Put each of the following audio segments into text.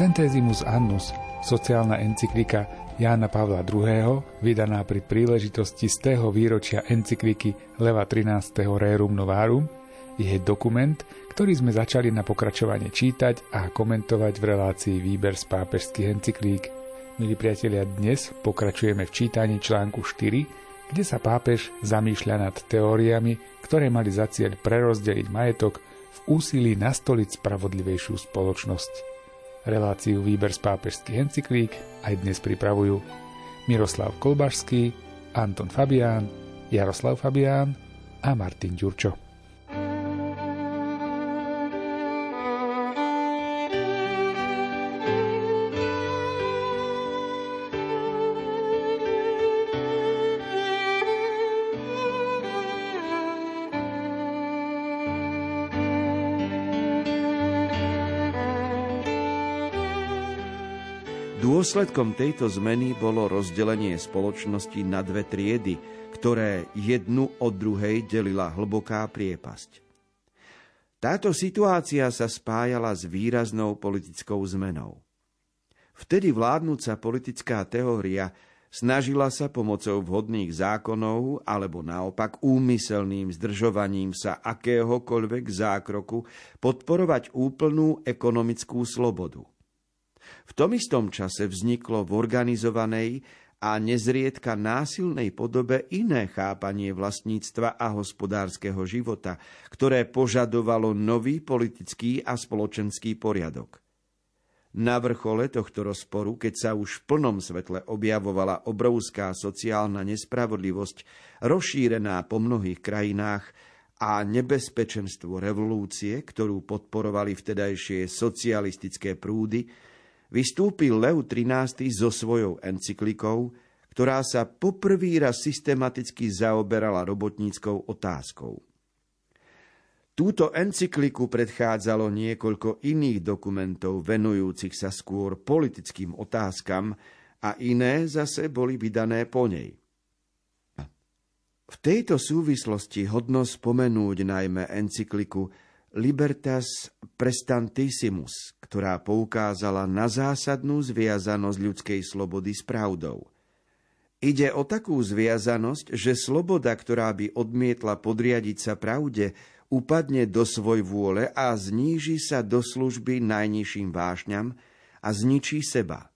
Centesimus Annus, sociálna encyklika Jána Pavla II., vydaná pri príležitosti z tého výročia encykliky Leva 13. Rerum Novarum, je dokument, ktorý sme začali na pokračovanie čítať a komentovať v relácii Výber z pápežských encyklík. Milí priatelia, dnes pokračujeme v čítaní článku 4, kde sa pápež zamýšľa nad teóriami, ktoré mali za cieľ prerozdeliť majetok v úsilí nastoliť spravodlivejšiu spoločnosť. Reláciu Výber z pápežských encyklík aj dnes pripravujú Miroslav Kolbašský, Anton Fabián, Jaroslav Fabián a Martin Ďurčo. Dôsledkom tejto zmeny bolo rozdelenie spoločnosti na dve triedy, ktoré jednu od druhej delila hlboká priepasť. Táto situácia sa spájala s výraznou politickou zmenou. Vtedy vládnúca politická teória snažila sa pomocou vhodných zákonov alebo naopak úmyselným zdržovaním sa akéhokoľvek zákroku podporovať úplnú ekonomickú slobodu – v tom istom čase vzniklo v organizovanej a nezriedka násilnej podobe iné chápanie vlastníctva a hospodárskeho života, ktoré požadovalo nový politický a spoločenský poriadok. Na vrchole tohto rozporu, keď sa už v plnom svetle objavovala obrovská sociálna nespravodlivosť, rozšírená po mnohých krajinách, a nebezpečenstvo revolúcie, ktorú podporovali vtedajšie socialistické prúdy, vystúpil Leo XIII so svojou encyklikou, ktorá sa poprvý raz systematicky zaoberala robotníckou otázkou. Túto encykliku predchádzalo niekoľko iných dokumentov venujúcich sa skôr politickým otázkam a iné zase boli vydané po nej. V tejto súvislosti hodno spomenúť najmä encykliku Libertas Prestantissimus, ktorá poukázala na zásadnú zviazanosť ľudskej slobody s pravdou. Ide o takú zviazanosť, že sloboda, ktorá by odmietla podriadiť sa pravde, upadne do svoj vôle a zníži sa do služby najnižším vášňam a zničí seba.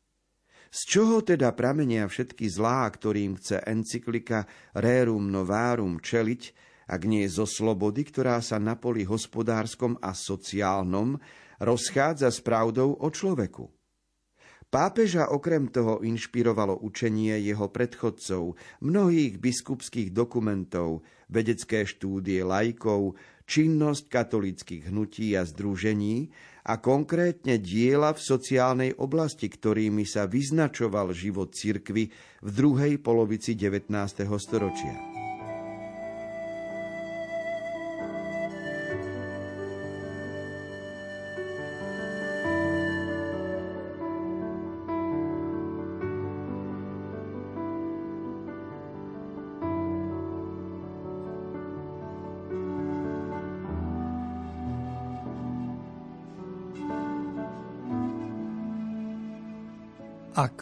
Z čoho teda pramenia všetky zlá, ktorým chce encyklika Rerum Novarum čeliť, ak nie zo slobody, ktorá sa na poli hospodárskom a sociálnom rozchádza s pravdou o človeku. Pápeža okrem toho inšpirovalo učenie jeho predchodcov, mnohých biskupských dokumentov, vedecké štúdie lajkov, činnosť katolických hnutí a združení a konkrétne diela v sociálnej oblasti, ktorými sa vyznačoval život cirkvy v druhej polovici 19. storočia.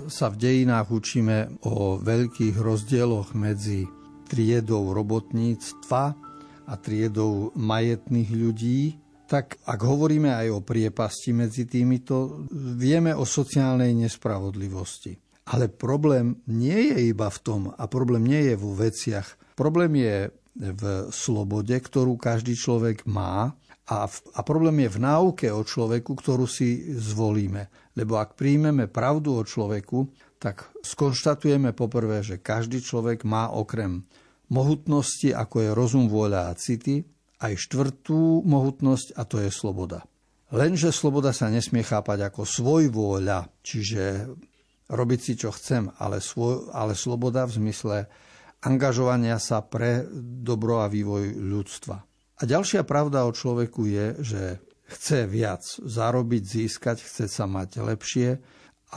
Sa v dejinách učíme o veľkých rozdieloch medzi triedou robotníctva a triedou majetných ľudí, tak ak hovoríme aj o priepasti medzi týmito, vieme o sociálnej nespravodlivosti. Ale problém nie je iba v tom a problém nie je vo veciach. Problém je v slobode, ktorú každý človek má a, v, a problém je v náuke o človeku, ktorú si zvolíme. Lebo ak príjmeme pravdu o človeku, tak skonštatujeme poprvé, že každý človek má okrem mohutnosti, ako je rozum, vôľa a city, aj štvrtú mohutnosť a to je sloboda. Lenže sloboda sa nesmie chápať ako svoj vôľa, čiže robiť si, čo chcem, ale, svoj, ale sloboda v zmysle angažovania sa pre dobro a vývoj ľudstva. A ďalšia pravda o človeku je, že chce viac zarobiť, získať, chce sa mať lepšie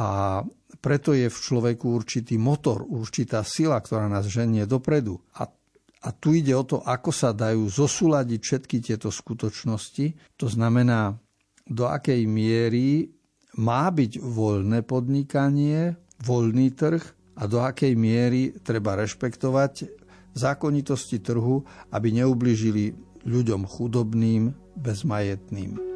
a preto je v človeku určitý motor, určitá sila, ktorá nás ženie dopredu. A, a tu ide o to, ako sa dajú zosúľadiť všetky tieto skutočnosti. To znamená, do akej miery má byť voľné podnikanie, voľný trh a do akej miery treba rešpektovať zákonitosti trhu, aby neubližili ľuďom chudobným, bezmajetným.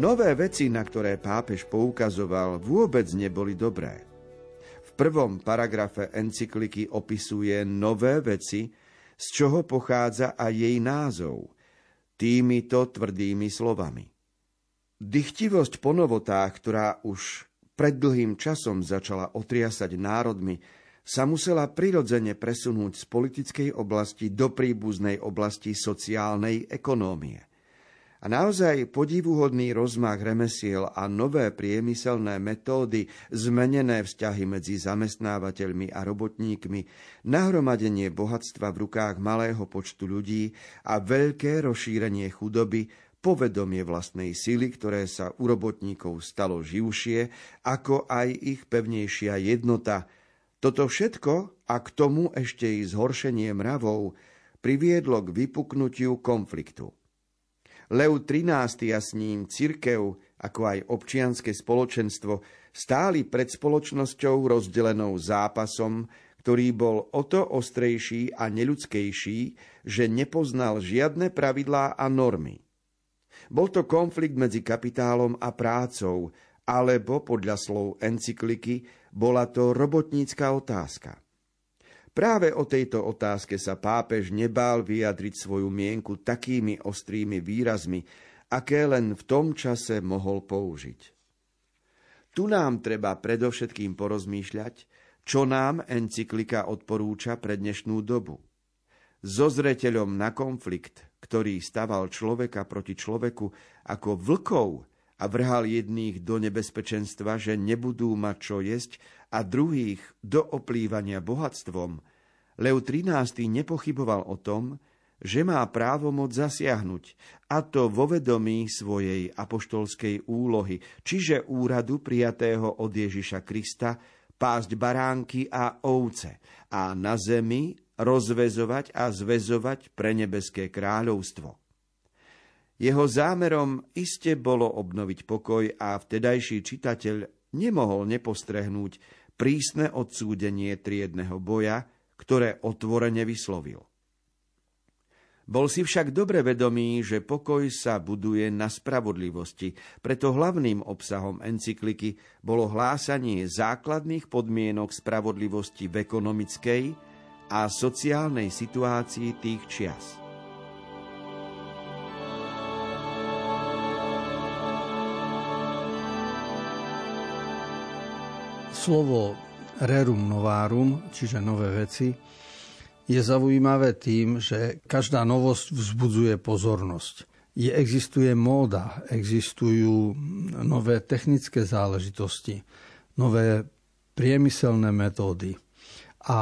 Nové veci, na ktoré pápež poukazoval, vôbec neboli dobré. V prvom paragrafe encykliky opisuje nové veci, z čoho pochádza aj jej názov, týmito tvrdými slovami. Dychtivosť po novotách, ktorá už pred dlhým časom začala otriasať národmi, sa musela prirodzene presunúť z politickej oblasti do príbuznej oblasti sociálnej ekonómie. A naozaj podivuhodný rozmach remesiel a nové priemyselné metódy, zmenené vzťahy medzi zamestnávateľmi a robotníkmi, nahromadenie bohatstva v rukách malého počtu ľudí a veľké rozšírenie chudoby, povedomie vlastnej sily, ktoré sa u robotníkov stalo živšie, ako aj ich pevnejšia jednota. Toto všetko a k tomu ešte i zhoršenie mravov priviedlo k vypuknutiu konfliktu. Leu XIII a s ním cirkev, ako aj občianske spoločenstvo, stáli pred spoločnosťou rozdelenou zápasom, ktorý bol o to ostrejší a neľudskejší, že nepoznal žiadne pravidlá a normy. Bol to konflikt medzi kapitálom a prácou, alebo podľa slov encykliky bola to robotnícka otázka. Práve o tejto otázke sa pápež nebál vyjadriť svoju mienku takými ostrými výrazmi, aké len v tom čase mohol použiť. Tu nám treba predovšetkým porozmýšľať, čo nám encyklika odporúča pre dnešnú dobu. So zreteľom na konflikt, ktorý staval človeka proti človeku ako vlkov a vrhal jedných do nebezpečenstva, že nebudú mať čo jesť a druhých do oplývania bohatstvom, Leo XIII nepochyboval o tom, že má právo moc zasiahnuť, a to vo vedomí svojej apoštolskej úlohy, čiže úradu prijatého od Ježiša Krista, pásť baránky a ovce a na zemi rozvezovať a zvezovať pre nebeské kráľovstvo. Jeho zámerom iste bolo obnoviť pokoj a vtedajší čitateľ nemohol nepostrehnúť prísne odsúdenie triedného boja, ktoré otvorene vyslovil. Bol si však dobre vedomý, že pokoj sa buduje na spravodlivosti, preto hlavným obsahom encykliky bolo hlásanie základných podmienok spravodlivosti v ekonomickej a sociálnej situácii tých čias. Slovo rerum novarum, čiže nové veci, je zaujímavé tým, že každá novosť vzbudzuje pozornosť. Je, existuje móda, existujú nové technické záležitosti, nové priemyselné metódy. A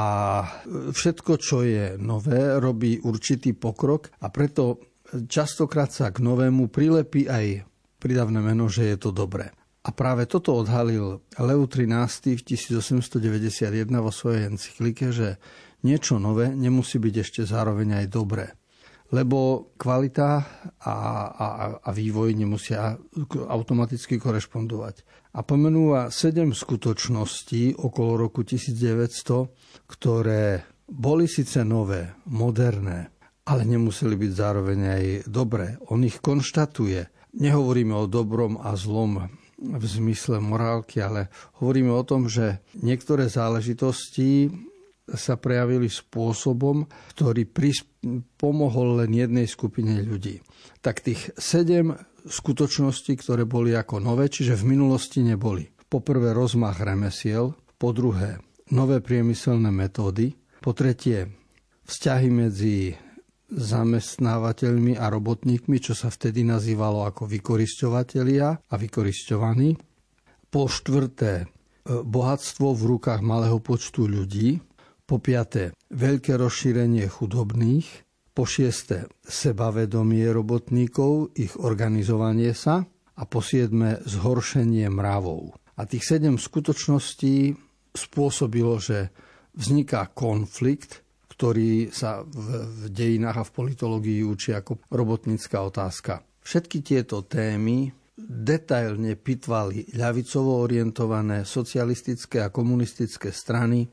všetko, čo je nové, robí určitý pokrok a preto častokrát sa k novému prilepí aj pridavné meno, že je to dobré. A práve toto odhalil Leo XIII v 1891 vo svojej encyklike, že niečo nové nemusí byť ešte zároveň aj dobré. Lebo kvalita a, a, a vývoj nemusia automaticky korešpondovať. A pomenúva sedem skutočností okolo roku 1900, ktoré boli síce nové, moderné, ale nemuseli byť zároveň aj dobré. On ich konštatuje. Nehovoríme o dobrom a zlom v zmysle morálky, ale hovoríme o tom, že niektoré záležitosti sa prejavili spôsobom, ktorý pomohol len jednej skupine ľudí. Tak tých sedem skutočností, ktoré boli ako nové, čiže v minulosti neboli. Po prvé rozmach remesiel, po druhé nové priemyselné metódy, po tretie vzťahy medzi zamestnávateľmi a robotníkmi, čo sa vtedy nazývalo ako vykorisťovatelia a vykorisťovaní. Po štvrté, e, bohatstvo v rukách malého počtu ľudí. Po piaté, veľké rozšírenie chudobných. Po šiesté, sebavedomie robotníkov, ich organizovanie sa. A po siedme, zhoršenie mravov. A tých sedem skutočností spôsobilo, že vzniká konflikt ktorý sa v, v dejinách a v politológii učí ako robotnícka otázka. Všetky tieto témy detailne pitvali ľavicovo orientované socialistické a komunistické strany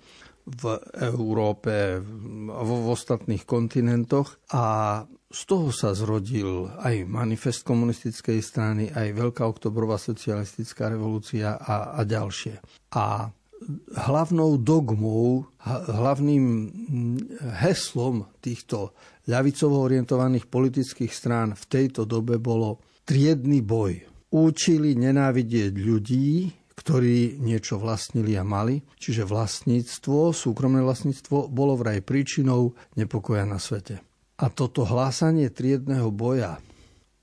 v Európe, v, v ostatných kontinentoch a z toho sa zrodil aj manifest komunistickej strany, aj Veľká oktobrová socialistická revolúcia a, a ďalšie. A hlavnou dogmou, hlavným heslom týchto ľavicovo orientovaných politických strán v tejto dobe bolo triedny boj. Učili nenávidieť ľudí, ktorí niečo vlastnili a mali, čiže vlastníctvo, súkromné vlastníctvo, bolo vraj príčinou nepokoja na svete. A toto hlásanie triedného boja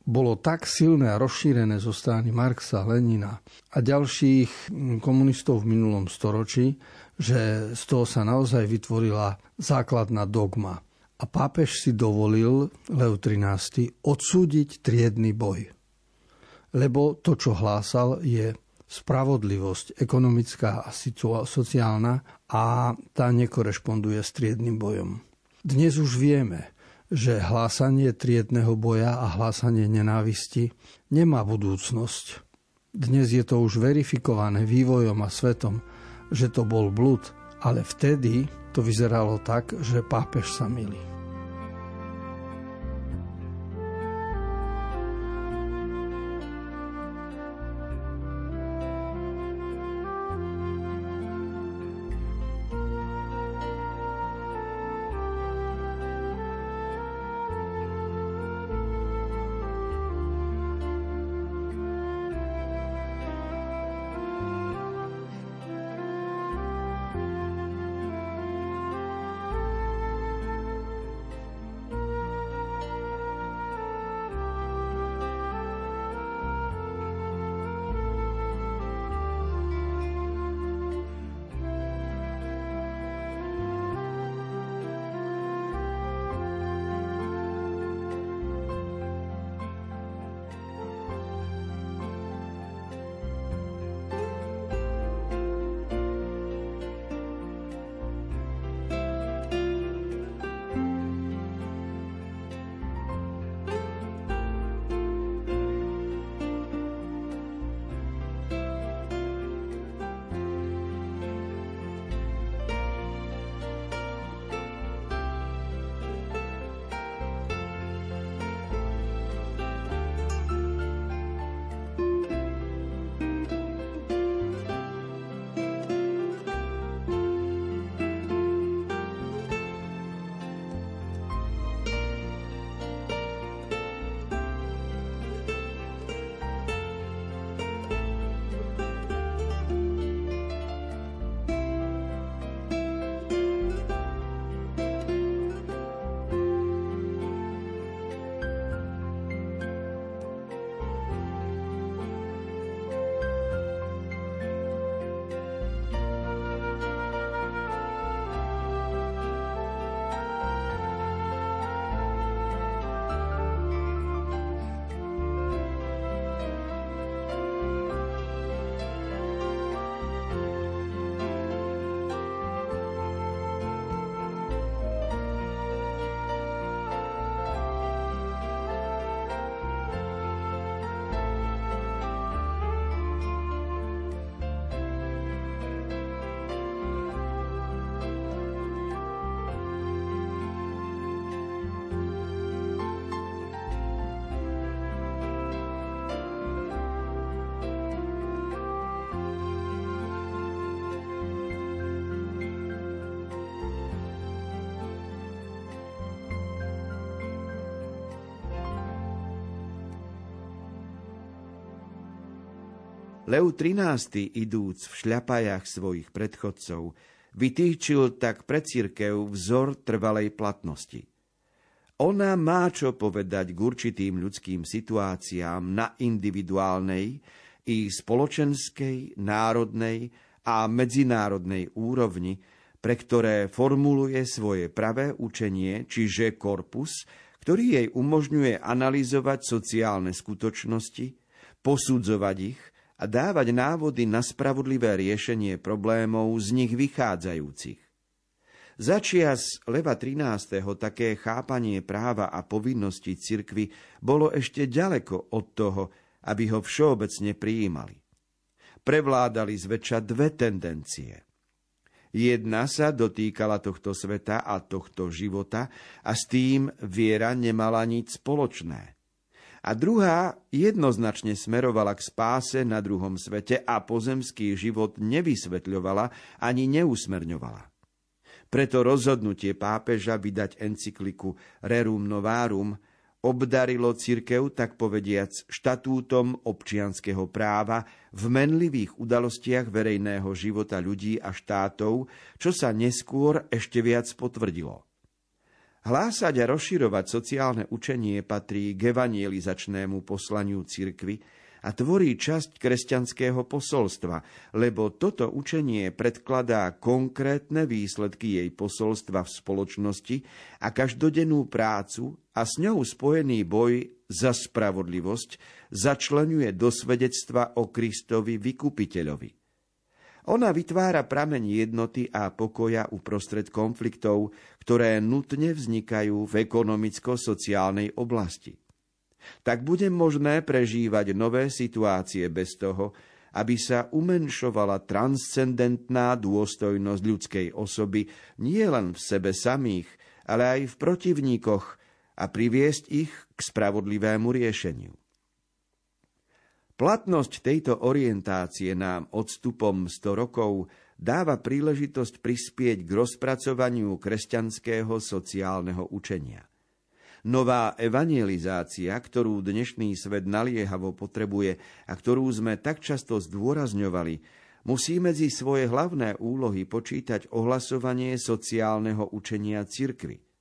bolo tak silné a rozšírené zo strany Marxa, Lenina a ďalších komunistov v minulom storočí, že z toho sa naozaj vytvorila základná dogma. A pápež si dovolil, Leo XIII, odsúdiť triedny boj. Lebo to, čo hlásal, je spravodlivosť ekonomická a sociálna a tá nekorešponduje s triednym bojom. Dnes už vieme, že hlásanie triedného boja a hlásanie nenávisti nemá budúcnosť. Dnes je to už verifikované vývojom a svetom, že to bol blud, ale vtedy to vyzeralo tak, že pápež sa milí. Leu XIII, idúc v šľapajách svojich predchodcov, vytýčil tak pre církev vzor trvalej platnosti. Ona má čo povedať k určitým ľudským situáciám na individuálnej i spoločenskej, národnej a medzinárodnej úrovni, pre ktoré formuluje svoje pravé učenie, čiže korpus, ktorý jej umožňuje analyzovať sociálne skutočnosti, posudzovať ich a dávať návody na spravodlivé riešenie problémov z nich vychádzajúcich. Začias Leva 13. také chápanie práva a povinnosti cirkvy bolo ešte ďaleko od toho, aby ho všeobecne prijímali. Prevládali zväčša dve tendencie. Jedna sa dotýkala tohto sveta a tohto života a s tým viera nemala nič spoločné a druhá jednoznačne smerovala k spáse na druhom svete a pozemský život nevysvetľovala ani neusmerňovala. Preto rozhodnutie pápeža vydať encykliku Rerum Novarum obdarilo cirkev, tak povediac, štatútom občianského práva v menlivých udalostiach verejného života ľudí a štátov, čo sa neskôr ešte viac potvrdilo. Hlásať a rozširovať sociálne učenie patrí k evanielizačnému poslaniu cirkvy a tvorí časť kresťanského posolstva, lebo toto učenie predkladá konkrétne výsledky jej posolstva v spoločnosti a každodennú prácu a s ňou spojený boj za spravodlivosť začlenuje do svedectva o Kristovi vykupiteľovi. Ona vytvára prameň jednoty a pokoja uprostred konfliktov, ktoré nutne vznikajú v ekonomicko-sociálnej oblasti. Tak bude možné prežívať nové situácie bez toho, aby sa umenšovala transcendentná dôstojnosť ľudskej osoby nie len v sebe samých, ale aj v protivníkoch a priviesť ich k spravodlivému riešeniu. Platnosť tejto orientácie nám odstupom 100 rokov dáva príležitosť prispieť k rozpracovaniu kresťanského sociálneho učenia. Nová evangelizácia, ktorú dnešný svet naliehavo potrebuje a ktorú sme tak často zdôrazňovali, musí medzi svoje hlavné úlohy počítať ohlasovanie sociálneho učenia cirkvy –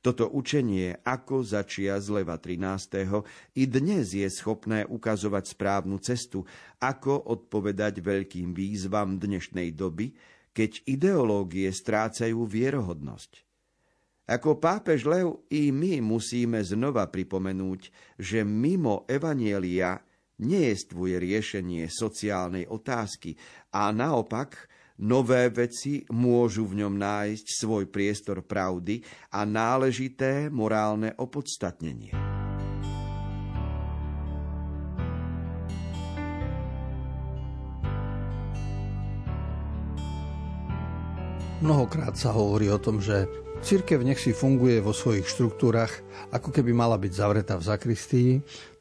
toto učenie, ako začia z leva 13. i dnes je schopné ukazovať správnu cestu, ako odpovedať veľkým výzvam dnešnej doby, keď ideológie strácajú vierohodnosť. Ako pápež Lev i my musíme znova pripomenúť, že mimo Evanielia nejestvuje riešenie sociálnej otázky a naopak Nové veci môžu v ňom nájsť svoj priestor pravdy a náležité morálne opodstatnenie. Mnohokrát sa hovorí o tom, že Církev nech si funguje vo svojich štruktúrach, ako keby mala byť zavretá v zakristii.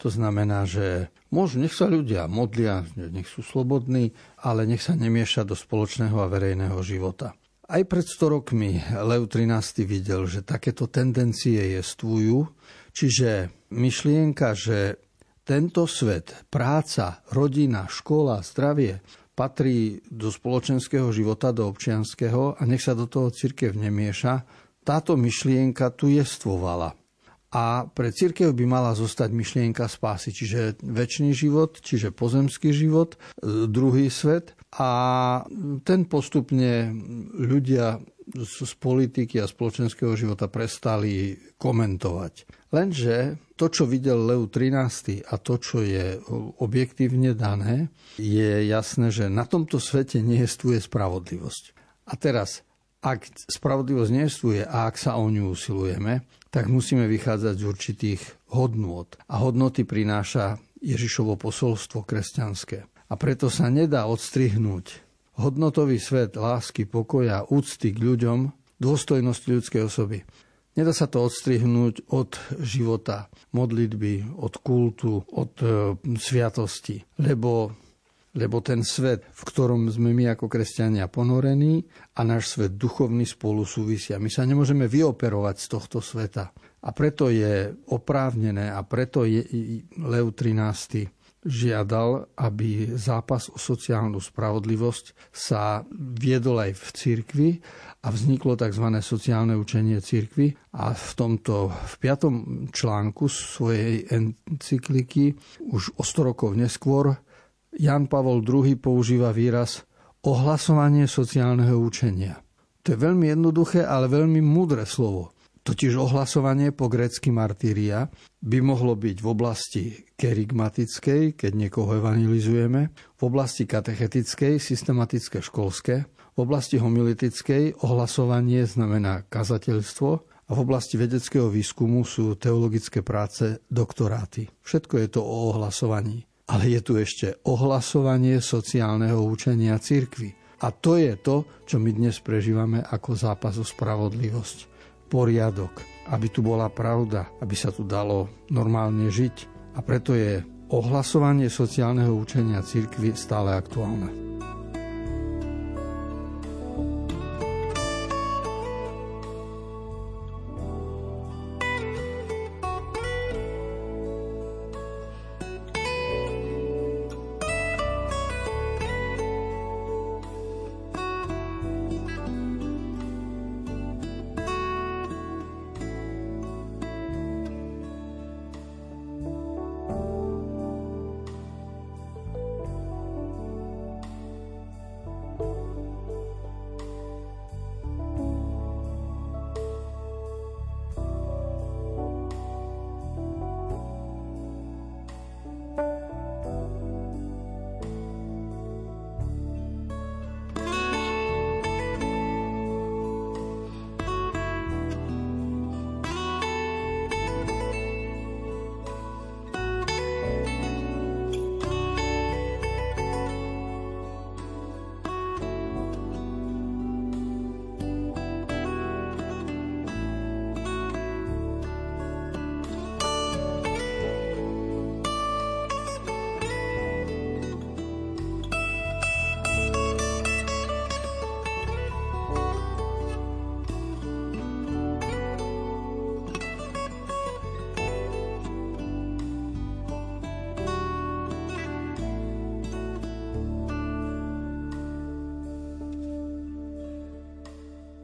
To znamená, že môžu, nech sa ľudia modlia, nech sú slobodní, ale nech sa nemieša do spoločného a verejného života. Aj pred 100 rokmi Leo XIII videl, že takéto tendencie jestvujú, čiže myšlienka, že tento svet, práca, rodina, škola, zdravie patrí do spoločenského života, do občianského a nech sa do toho církev nemieša, táto myšlienka tu jestvovala. A pre církev by mala zostať myšlienka spásy, čiže väčší život, čiže pozemský život, druhý svet. A ten postupne ľudia z politiky a spoločenského života prestali komentovať. Lenže to, čo videl Leu XIII a to, čo je objektívne dané, je jasné, že na tomto svete nejestvuje spravodlivosť. A teraz ak spravodlivosť neestuje a ak sa o ňu usilujeme, tak musíme vychádzať z určitých hodnôt. A hodnoty prináša Ježišovo posolstvo kresťanské. A preto sa nedá odstrihnúť hodnotový svet lásky, pokoja, úcty k ľuďom, dôstojnosti ľudskej osoby. Nedá sa to odstrihnúť od života, modlitby, od kultu, od e, sviatosti, lebo lebo ten svet, v ktorom sme my ako kresťania ponorení a náš svet duchovný spolu súvisia. My sa nemôžeme vyoperovať z tohto sveta. A preto je oprávnené a preto je Leo XIII žiadal, aby zápas o sociálnu spravodlivosť sa viedol aj v cirkvi a vzniklo tzv. sociálne učenie cirkvi. A v tomto v piatom článku svojej encykliky už o 100 rokov neskôr Jan Pavol II používa výraz ohlasovanie sociálneho učenia. To je veľmi jednoduché, ale veľmi múdre slovo. Totiž ohlasovanie po grécky martíria by mohlo byť v oblasti kerygmatickej, keď niekoho evangelizujeme, v oblasti katechetickej, systematické školské, v oblasti homilitickej ohlasovanie znamená kazateľstvo a v oblasti vedeckého výskumu sú teologické práce, doktoráty. Všetko je to o ohlasovaní. Ale je tu ešte ohlasovanie sociálneho učenia cirkvy. A to je to, čo my dnes prežívame ako zápas o spravodlivosť poriadok, aby tu bola pravda, aby sa tu dalo normálne žiť. A preto je ohlasovanie sociálneho učenia cirkvy stále aktuálne.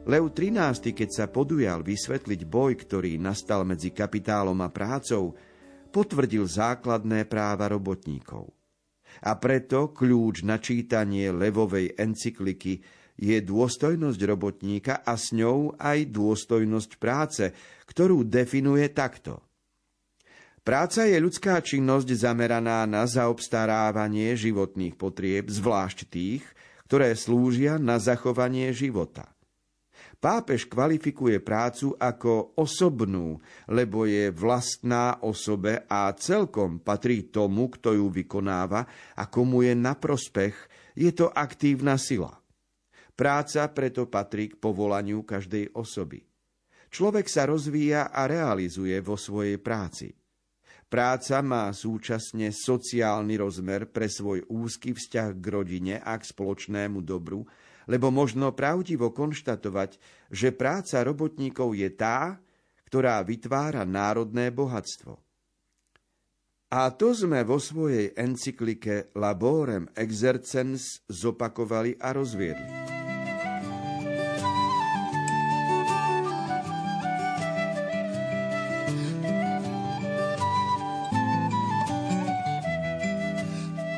Lev XIII, keď sa podujal vysvetliť boj, ktorý nastal medzi kapitálom a prácou, potvrdil základné práva robotníkov. A preto kľúč na čítanie Levovej encykliky je dôstojnosť robotníka a s ňou aj dôstojnosť práce, ktorú definuje takto. Práca je ľudská činnosť zameraná na zaobstarávanie životných potrieb, zvlášť tých, ktoré slúžia na zachovanie života. Pápež kvalifikuje prácu ako osobnú, lebo je vlastná osobe a celkom patrí tomu, kto ju vykonáva a komu je na prospech, je to aktívna sila. Práca preto patrí k povolaniu každej osoby. Človek sa rozvíja a realizuje vo svojej práci. Práca má súčasne sociálny rozmer pre svoj úzky vzťah k rodine a k spoločnému dobru, lebo možno pravdivo konštatovať, že práca robotníkov je tá, ktorá vytvára národné bohatstvo. A to sme vo svojej encyklike Laborem Exercens zopakovali a rozviedli.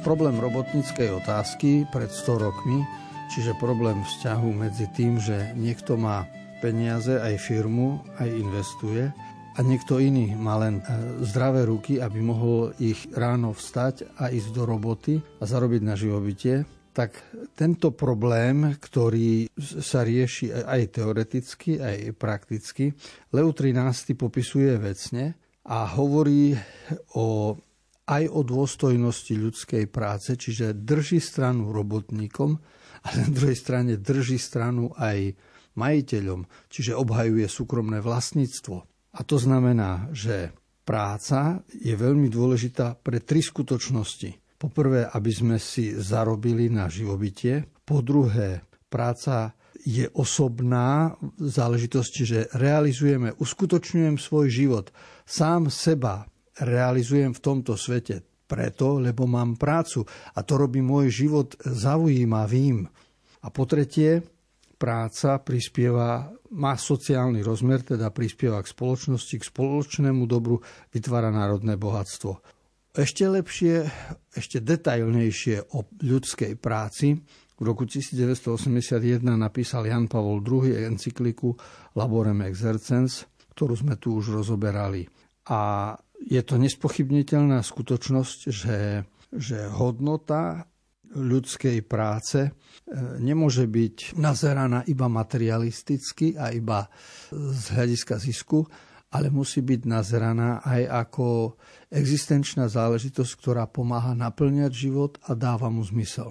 Problém robotníckej otázky pred 100 rokmi Čiže problém vzťahu medzi tým, že niekto má peniaze, aj firmu, aj investuje a niekto iný má len e, zdravé ruky, aby mohol ich ráno vstať a ísť do roboty a zarobiť na živobytie, tak tento problém, ktorý sa rieši aj teoreticky, aj prakticky, Leo 13. popisuje vecne a hovorí o aj o dôstojnosti ľudskej práce, čiže drží stranu robotníkom, ale na druhej strane drží stranu aj majiteľom, čiže obhajuje súkromné vlastníctvo. A to znamená, že práca je veľmi dôležitá pre tri skutočnosti. Po prvé, aby sme si zarobili na živobytie. Po druhé, práca je osobná záležitosť, čiže realizujeme, uskutočňujem svoj život. Sám seba realizujem v tomto svete preto, lebo mám prácu a to robí môj život zaujímavým. A po tretie, práca prispieva, má sociálny rozmer, teda prispieva k spoločnosti, k spoločnému dobru, vytvára národné bohatstvo. Ešte lepšie, ešte detailnejšie o ľudskej práci v roku 1981 napísal Jan Pavol II encykliku Laborem Exercens, ktorú sme tu už rozoberali. A je to nespochybniteľná skutočnosť, že, že hodnota ľudskej práce e, nemôže byť nazeraná iba materialisticky a iba z hľadiska zisku, ale musí byť nazeraná aj ako existenčná záležitosť, ktorá pomáha naplňať život a dáva mu zmysel.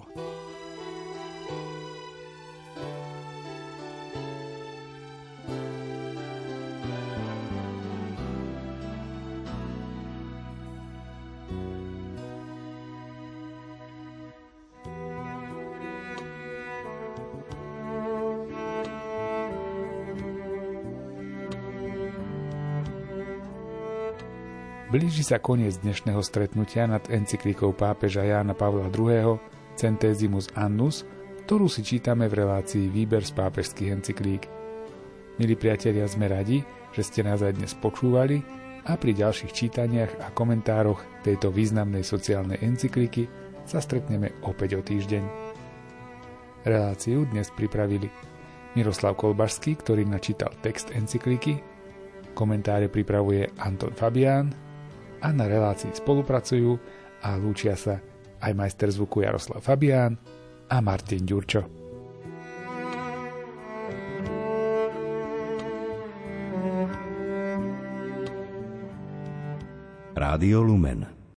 Blíži sa koniec dnešného stretnutia nad encyklikou pápeža Jána Pavla II. Centesimus Annus, ktorú si čítame v relácii Výber z pápežských encyklík. Milí priatelia, sme radi, že ste nás aj dnes počúvali a pri ďalších čítaniach a komentároch tejto významnej sociálnej encykliky sa stretneme opäť o týždeň. Reláciu dnes pripravili Miroslav Kolbašský, ktorý načítal text encykliky, komentáre pripravuje Anton Fabián, a na relácii spolupracujú a lúčia sa aj majster zvuku Jaroslav Fabián a Martin Ďurčo. Rádio Lumen